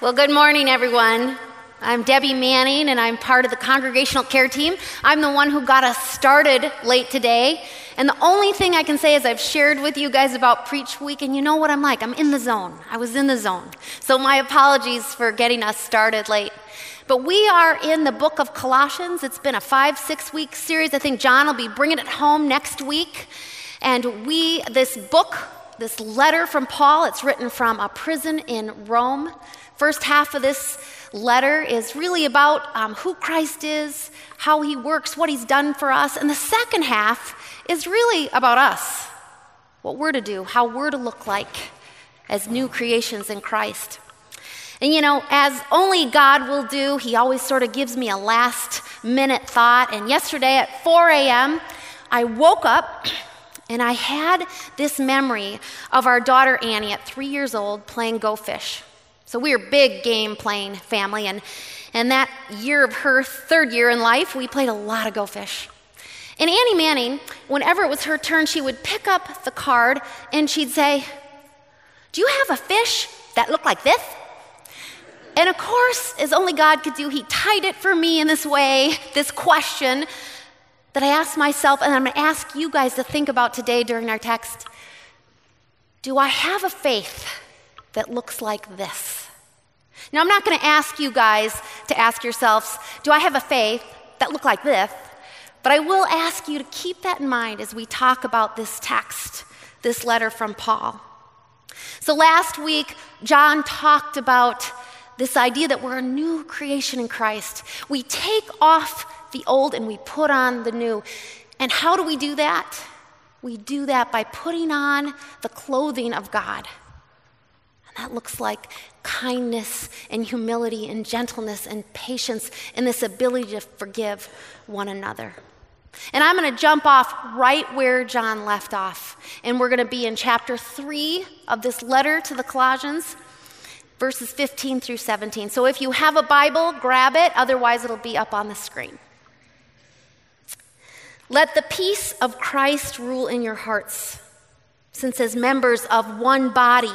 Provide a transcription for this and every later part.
Well, good morning, everyone. I'm Debbie Manning, and I'm part of the congregational care team. I'm the one who got us started late today. And the only thing I can say is I've shared with you guys about Preach Week, and you know what I'm like. I'm in the zone. I was in the zone. So, my apologies for getting us started late. But we are in the book of Colossians. It's been a five, six week series. I think John will be bringing it home next week. And we, this book, this letter from Paul, it's written from a prison in Rome. First half of this letter is really about um, who Christ is, how he works, what he's done for us. And the second half is really about us, what we're to do, how we're to look like as new creations in Christ. And you know, as only God will do, he always sort of gives me a last minute thought. And yesterday at 4 a.m., I woke up and I had this memory of our daughter Annie at three years old playing Go Fish. So we were big game playing family, and, and that year of her third year in life, we played a lot of Go Fish. And Annie Manning, whenever it was her turn, she would pick up the card and she'd say, Do you have a fish that looked like this? And of course, as only God could do, He tied it for me in this way, this question that I asked myself, and I'm going to ask you guys to think about today during our text. Do I have a faith that looks like this? Now, I'm not going to ask you guys to ask yourselves, do I have a faith that look like this? But I will ask you to keep that in mind as we talk about this text, this letter from Paul. So last week, John talked about this idea that we're a new creation in Christ. We take off the old and we put on the new. And how do we do that? We do that by putting on the clothing of God. That looks like kindness and humility and gentleness and patience and this ability to forgive one another. And I'm going to jump off right where John left off. And we're going to be in chapter 3 of this letter to the Colossians, verses 15 through 17. So if you have a Bible, grab it, otherwise, it'll be up on the screen. Let the peace of Christ rule in your hearts, since as members of one body,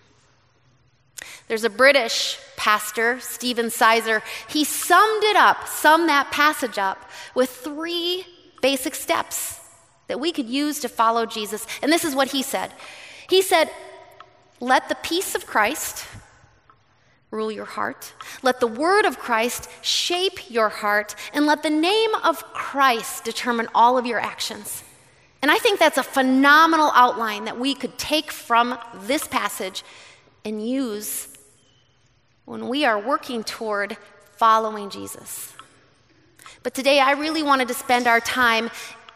There's a British pastor, Stephen Sizer. He summed it up, summed that passage up with three basic steps that we could use to follow Jesus. And this is what he said He said, Let the peace of Christ rule your heart, let the word of Christ shape your heart, and let the name of Christ determine all of your actions. And I think that's a phenomenal outline that we could take from this passage and use when we are working toward following Jesus. But today, I really wanted to spend our time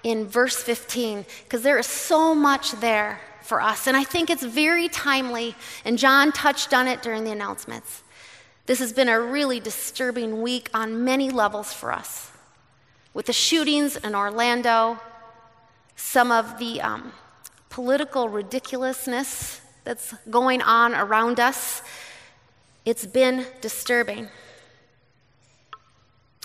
in verse 15 because there is so much there for us. And I think it's very timely, and John touched on it during the announcements. This has been a really disturbing week on many levels for us. With the shootings in Orlando, some of the um, political ridiculousness that's going on around us, it's been disturbing.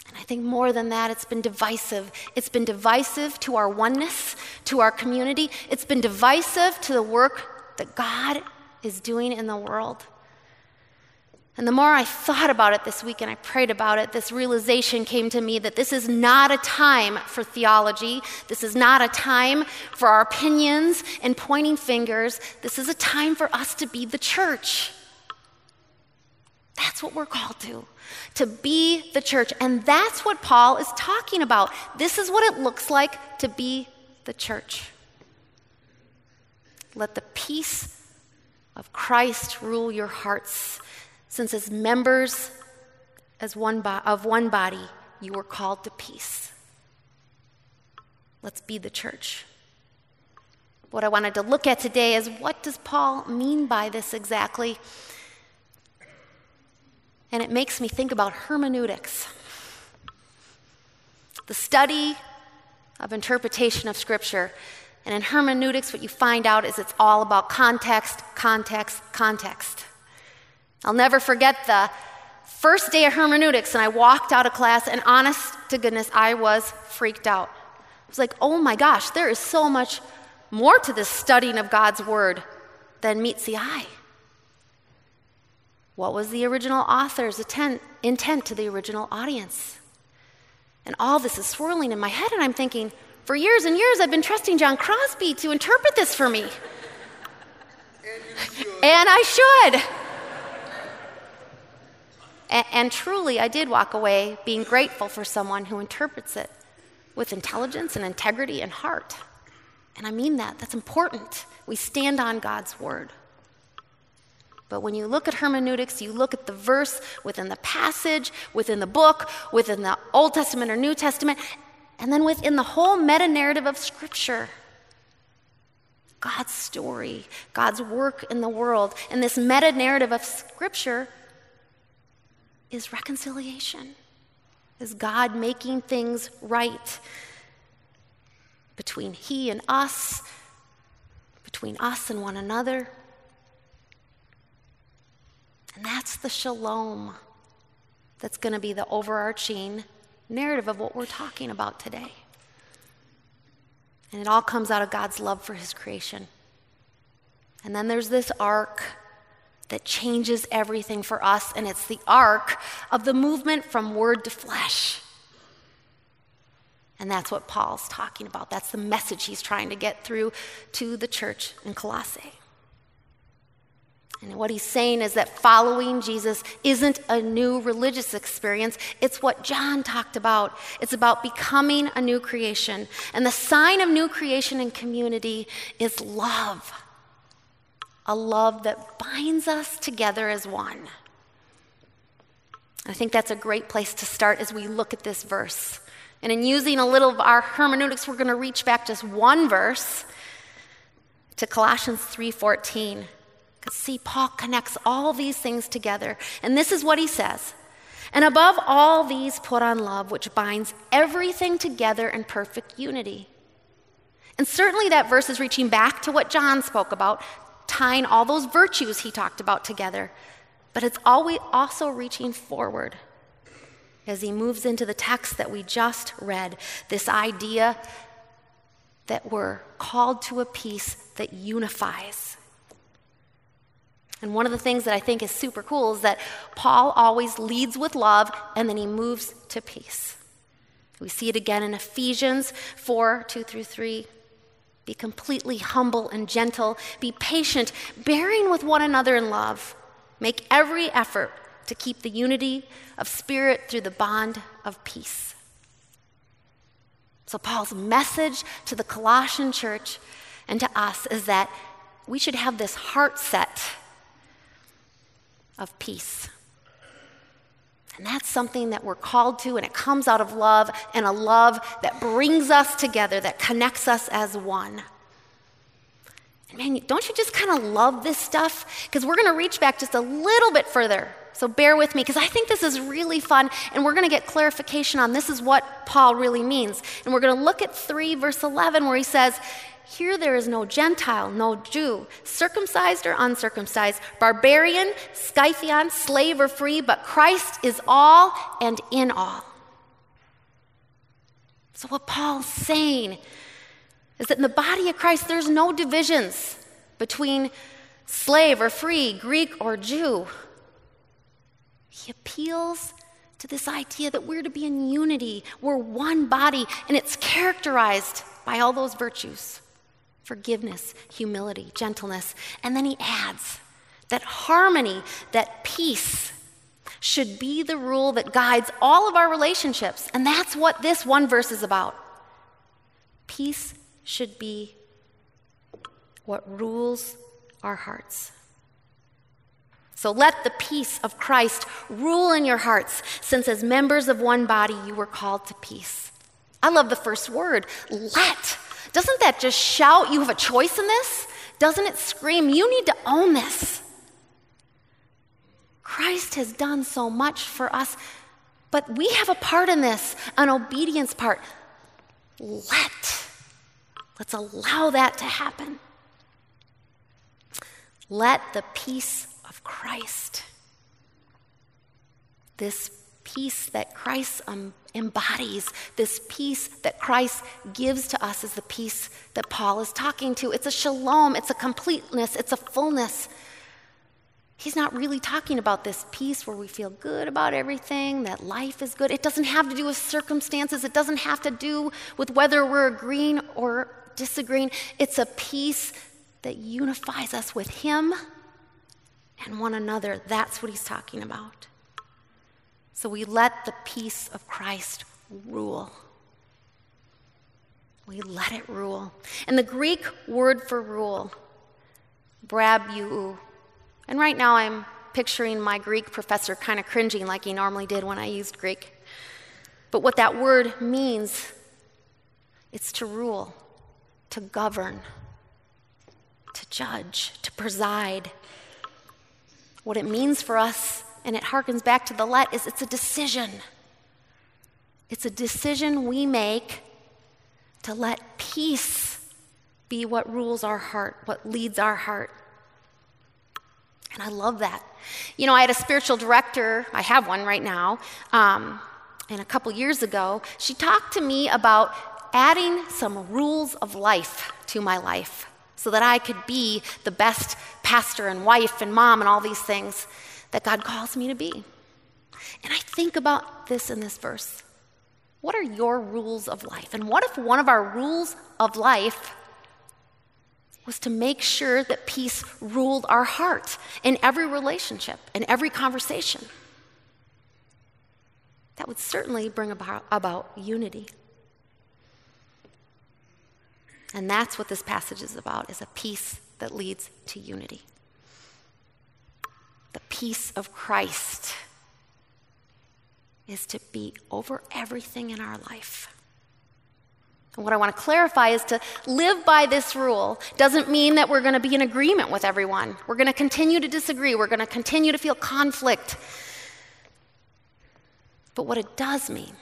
And I think more than that, it's been divisive. It's been divisive to our oneness, to our community. It's been divisive to the work that God is doing in the world. And the more I thought about it this week and I prayed about it, this realization came to me that this is not a time for theology. This is not a time for our opinions and pointing fingers. This is a time for us to be the church. That's what we're called to, to be the church. And that's what Paul is talking about. This is what it looks like to be the church. Let the peace of Christ rule your hearts since as members as one bo- of one body, you were called to peace. Let's be the church. What I wanted to look at today is what does Paul mean by this exactly? And it makes me think about hermeneutics. the study of interpretation of Scripture. And in hermeneutics, what you find out is it's all about context, context, context. I'll never forget the first day of hermeneutics, and I walked out of class, and honest to goodness, I was freaked out. I was like, oh my gosh, there is so much more to this studying of God's Word than meets the eye. What was the original author's intent, intent to the original audience? And all this is swirling in my head, and I'm thinking, for years and years, I've been trusting John Crosby to interpret this for me. And, and I should. and, and truly, I did walk away being grateful for someone who interprets it with intelligence and integrity and heart. And I mean that. That's important. We stand on God's word. But when you look at hermeneutics, you look at the verse within the passage, within the book, within the Old Testament or New Testament, and then within the whole meta narrative of Scripture. God's story, God's work in the world, and this meta narrative of Scripture is reconciliation, is God making things right between He and us, between us and one another. And that's the shalom that's going to be the overarching narrative of what we're talking about today. And it all comes out of God's love for his creation. And then there's this arc that changes everything for us, and it's the arc of the movement from word to flesh. And that's what Paul's talking about. That's the message he's trying to get through to the church in Colossae. And what he's saying is that following Jesus isn't a new religious experience. It's what John talked about. It's about becoming a new creation. And the sign of new creation and community is love a love that binds us together as one. I think that's a great place to start as we look at this verse. And in using a little of our hermeneutics, we're going to reach back just one verse to Colossians 3:14. See, Paul connects all these things together. And this is what he says. And above all these, put on love, which binds everything together in perfect unity. And certainly that verse is reaching back to what John spoke about, tying all those virtues he talked about together. But it's always also reaching forward as he moves into the text that we just read this idea that we're called to a peace that unifies. And one of the things that I think is super cool is that Paul always leads with love and then he moves to peace. We see it again in Ephesians 4 2 through 3. Be completely humble and gentle. Be patient, bearing with one another in love. Make every effort to keep the unity of spirit through the bond of peace. So, Paul's message to the Colossian church and to us is that we should have this heart set of peace. And that's something that we're called to, and it comes out of love, and a love that brings us together, that connects us as one. And man, don't you just kind of love this stuff? Because we're going to reach back just a little bit further. So bear with me, because I think this is really fun, and we're going to get clarification on this is what Paul really means. And we're going to look at 3, verse 11, where he says, here there is no Gentile, no Jew, circumcised or uncircumcised, barbarian, Scythian, slave or free, but Christ is all and in all. So, what Paul's saying is that in the body of Christ, there's no divisions between slave or free, Greek or Jew. He appeals to this idea that we're to be in unity, we're one body, and it's characterized by all those virtues forgiveness, humility, gentleness. And then he adds that harmony, that peace, should be the rule that guides all of our relationships. And that's what this one verse is about. Peace should be what rules our hearts. So let the peace of Christ rule in your hearts, since as members of one body you were called to peace. I love the first word, let. Doesn't that just shout you have a choice in this? Doesn't it scream you need to own this? Christ has done so much for us. But we have a part in this, an obedience part. Let. Let's allow that to happen. Let the peace of Christ, this peace that Christ um, embodies, this peace that Christ gives to us, is the peace that Paul is talking to. It's a shalom, it's a completeness, it's a fullness. He's not really talking about this peace where we feel good about everything, that life is good. It doesn't have to do with circumstances, it doesn't have to do with whether we're agreeing or disagreeing. It's a peace that unifies us with Him and one another. That's what He's talking about. So we let the peace of Christ rule. We let it rule. And the Greek word for rule, brabou, and right now I'm picturing my Greek professor kind of cringing like he normally did when I used Greek. But what that word means, it's to rule, to govern, to judge, to preside. What it means for us, and it harkens back to the let, is it's a decision. It's a decision we make to let peace be what rules our heart, what leads our heart. And I love that. You know, I had a spiritual director, I have one right now, um, and a couple years ago, she talked to me about adding some rules of life to my life so that I could be the best pastor and wife and mom and all these things that God calls me to be. And I think about this in this verse. What are your rules of life? And what if one of our rules of life was to make sure that peace ruled our heart in every relationship, in every conversation. That would certainly bring about, about unity. And that's what this passage is about, is a peace that leads to unity. Peace of Christ is to be over everything in our life. And what I want to clarify is to live by this rule doesn't mean that we're going to be in agreement with everyone. We're going to continue to disagree. We're going to continue to feel conflict. But what it does mean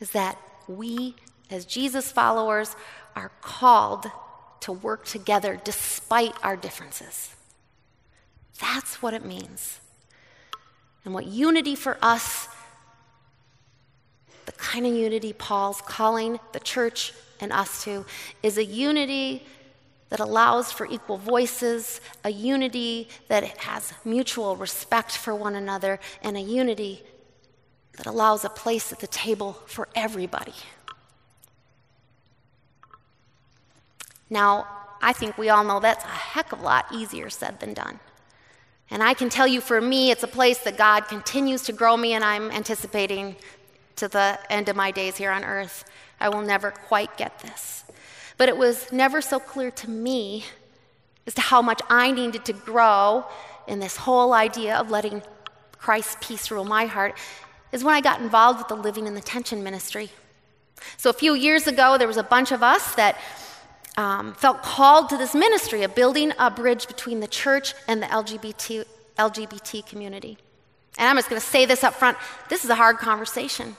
is that we, as Jesus followers, are called to work together despite our differences. That's what it means. And what unity for us the kind of unity Paul's calling the church and us to is a unity that allows for equal voices, a unity that has mutual respect for one another, and a unity that allows a place at the table for everybody. Now, I think we all know that's a heck of a lot easier said than done. And I can tell you for me, it's a place that God continues to grow me, and I'm anticipating to the end of my days here on earth. I will never quite get this. But it was never so clear to me as to how much I needed to grow in this whole idea of letting Christ's peace rule my heart is when I got involved with the Living in the Tension ministry. So a few years ago, there was a bunch of us that um, felt called to this ministry of building a bridge between the church and the LGBT, LGBT community. And I'm just going to say this up front this is a hard conversation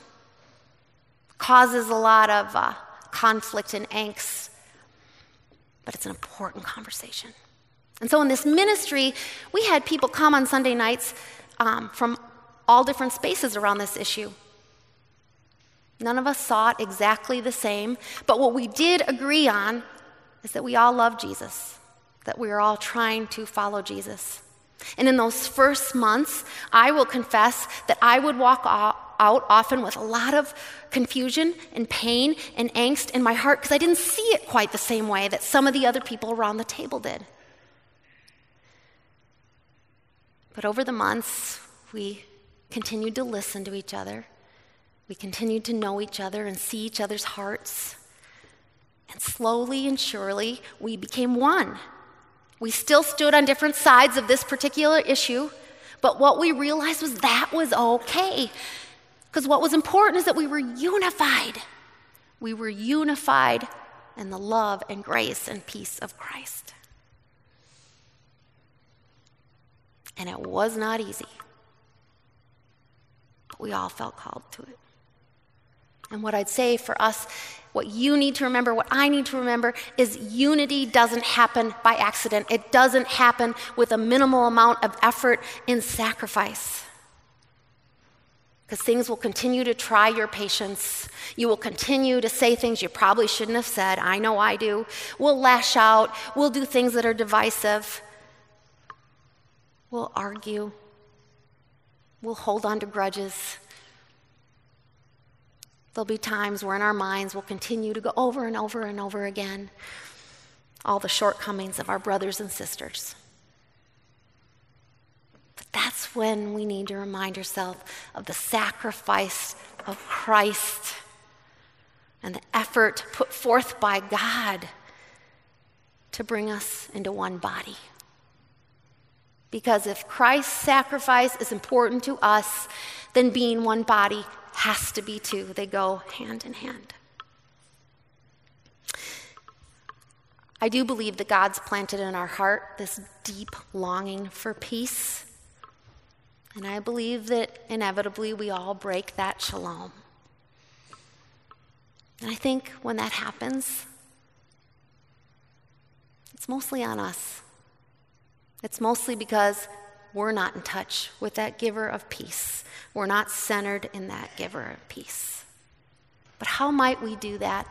causes a lot of uh, conflict and angst, but it's an important conversation. And so in this ministry, we had people come on Sunday nights um, from all different spaces around this issue. None of us saw it exactly the same, but what we did agree on is that we all love Jesus, that we are all trying to follow Jesus. And in those first months, I will confess that I would walk out often with a lot of confusion and pain and angst in my heart because I didn't see it quite the same way that some of the other people around the table did. But over the months, we continued to listen to each other. We continued to know each other and see each other's hearts. And slowly and surely, we became one. We still stood on different sides of this particular issue, but what we realized was that was okay. Because what was important is that we were unified. We were unified in the love and grace and peace of Christ. And it was not easy. but we all felt called to it. And what I'd say for us, what you need to remember, what I need to remember, is unity doesn't happen by accident. It doesn't happen with a minimal amount of effort and sacrifice. Because things will continue to try your patience. You will continue to say things you probably shouldn't have said. I know I do. We'll lash out. We'll do things that are divisive. We'll argue. We'll hold on to grudges. There'll be times where in our minds we'll continue to go over and over and over again all the shortcomings of our brothers and sisters. But that's when we need to remind ourselves of the sacrifice of Christ and the effort put forth by God to bring us into one body. Because if Christ's sacrifice is important to us, then being one body has to be too. They go hand in hand. I do believe that God's planted in our heart this deep longing for peace. And I believe that inevitably we all break that shalom. And I think when that happens, it's mostly on us. It's mostly because we're not in touch with that giver of peace. We're not centered in that giver of peace. But how might we do that?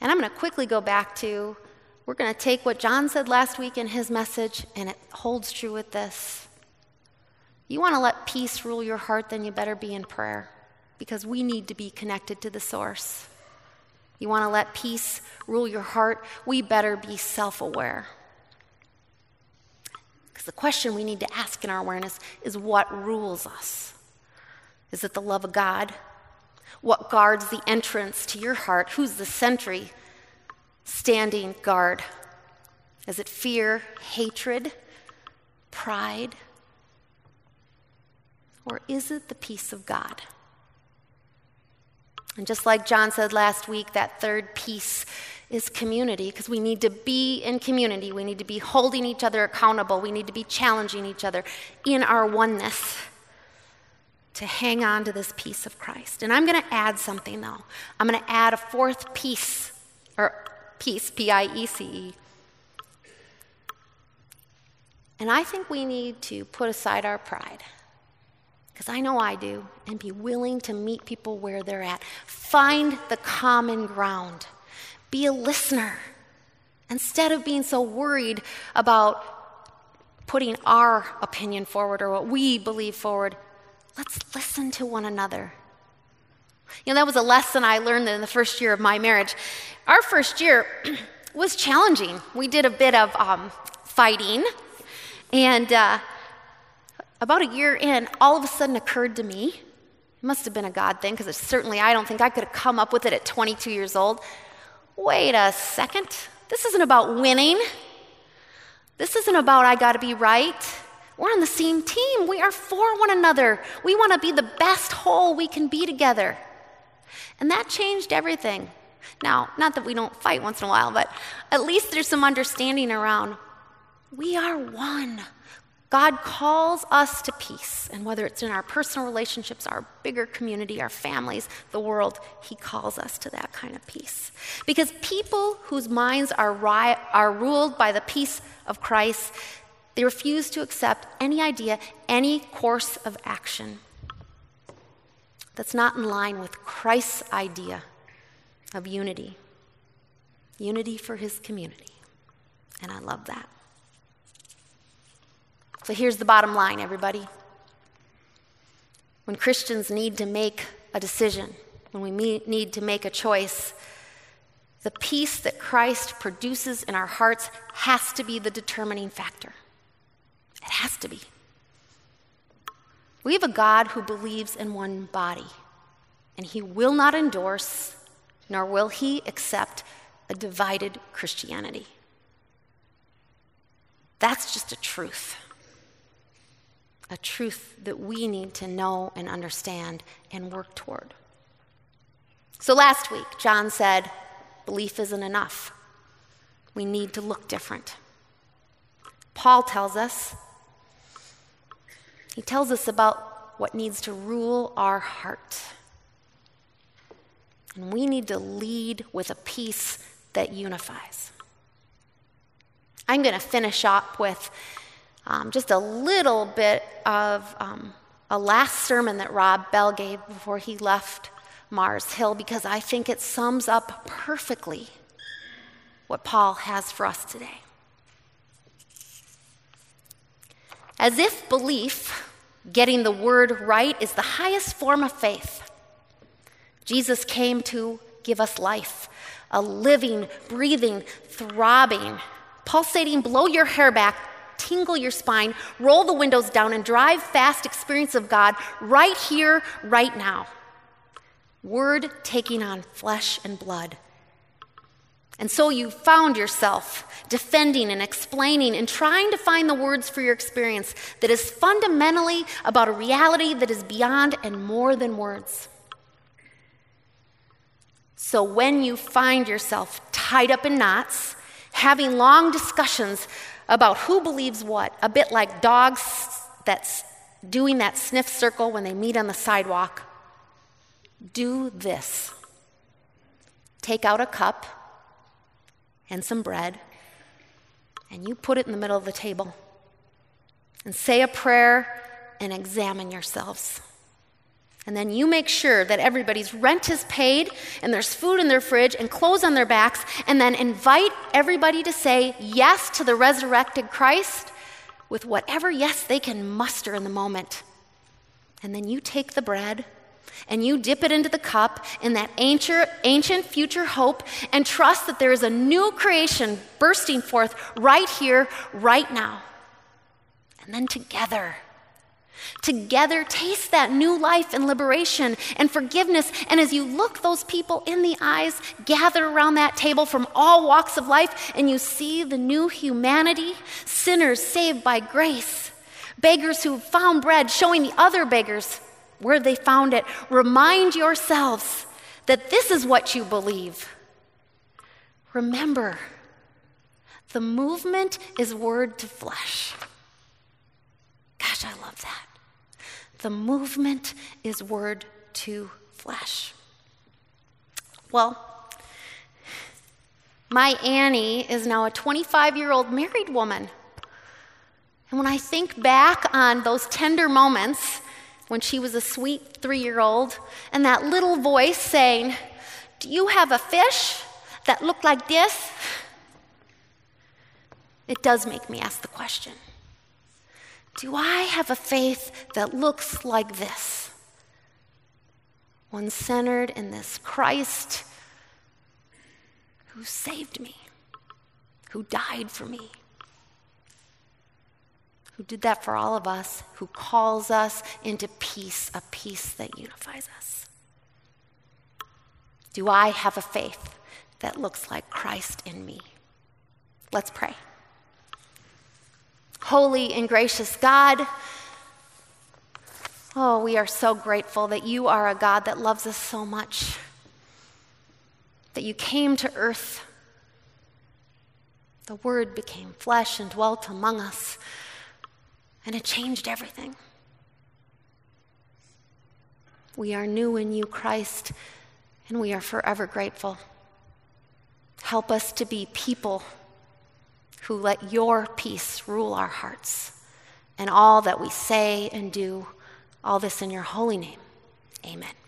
And I'm going to quickly go back to we're going to take what John said last week in his message, and it holds true with this. You want to let peace rule your heart, then you better be in prayer because we need to be connected to the source. You want to let peace rule your heart, we better be self aware. Because the question we need to ask in our awareness is what rules us? Is it the love of God? What guards the entrance to your heart? Who's the sentry standing guard? Is it fear, hatred, pride? Or is it the peace of God? And just like John said last week, that third piece is community because we need to be in community. We need to be holding each other accountable. We need to be challenging each other in our oneness to hang on to this peace of Christ. And I'm going to add something though. I'm going to add a fourth piece, or piece, P I E C E. And I think we need to put aside our pride because I know I do, and be willing to meet people where they're at. Find the common ground. Be a listener. Instead of being so worried about putting our opinion forward or what we believe forward, let's listen to one another. You know, that was a lesson I learned in the first year of my marriage. Our first year was challenging. We did a bit of um, fighting, and uh, about a year in, all of a sudden occurred to me. It must have been a God thing because certainly I don't think I could have come up with it at 22 years old. Wait a second. This isn't about winning. This isn't about I got to be right. We're on the same team. We are for one another. We want to be the best whole we can be together. And that changed everything. Now, not that we don't fight once in a while, but at least there's some understanding around we are one. God calls us to peace, and whether it's in our personal relationships, our bigger community, our families, the world, He calls us to that kind of peace. Because people whose minds are, ri- are ruled by the peace of Christ, they refuse to accept any idea, any course of action that's not in line with Christ's idea of unity. Unity for His community. And I love that. So here's the bottom line, everybody. When Christians need to make a decision, when we need to make a choice, the peace that Christ produces in our hearts has to be the determining factor. It has to be. We have a God who believes in one body, and he will not endorse, nor will he accept a divided Christianity. That's just a truth a truth that we need to know and understand and work toward. So last week, John said, belief isn't enough. We need to look different. Paul tells us, he tells us about what needs to rule our heart. And we need to lead with a peace that unifies. I'm going to finish up with um, just a little bit of um, a last sermon that Rob Bell gave before he left Mars Hill because I think it sums up perfectly what Paul has for us today. As if belief, getting the word right, is the highest form of faith, Jesus came to give us life, a living, breathing, throbbing, pulsating, blow your hair back, tingle your spine, roll the windows down, and drive fast experience of God right here, right now. Word taking on flesh and blood. And so you found yourself defending and explaining and trying to find the words for your experience that is fundamentally about a reality that is beyond and more than words. So when you find yourself tied up in knots, having long discussions about who believes what, a bit like dogs that's doing that sniff circle when they meet on the sidewalk, do this. Take out a cup and some bread, and you put it in the middle of the table. And say a prayer and examine yourselves. And then you make sure that everybody's rent is paid and there's food in their fridge and clothes on their backs, and then invite everybody to say yes to the resurrected Christ with whatever yes they can muster in the moment. And then you take the bread and you dip it into the cup in that ancient, ancient future hope and trust that there is a new creation bursting forth right here, right now. And then together, together taste that new life and liberation and forgiveness. And as you look those people in the eyes, gather around that table from all walks of life, and you see the new humanity, sinners saved by grace, beggars who found bread, showing the other beggars where they found it. Remind yourselves that this is what you believe. Remember, the movement is word to flesh. Gosh, I love that. The movement is word to flesh. Well, my Annie is now a 25 year old married woman. And when I think back on those tender moments when she was a sweet three year old, and that little voice saying, Do you have a fish that looked like this? It does make me ask the question Do I have a faith that looks like this? One centered in this Christ who saved me, who died for me who did that for all of us, who calls us into peace, a peace that unifies us? Do I have a faith that looks like Christ in me? Let's pray. Holy and gracious God, oh, we are so grateful that you are a God that loves us so much, that you came to earth. The Word became flesh and dwelt among us and it changed everything. We are new in you, Christ, and we are forever grateful. Help us to be people who let your peace rule our hearts and all that we say and do, all this in your holy name. Amen.